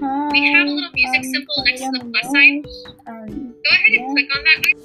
we have a little music symbol next to the plus sign. Um, Go ahead and click on that.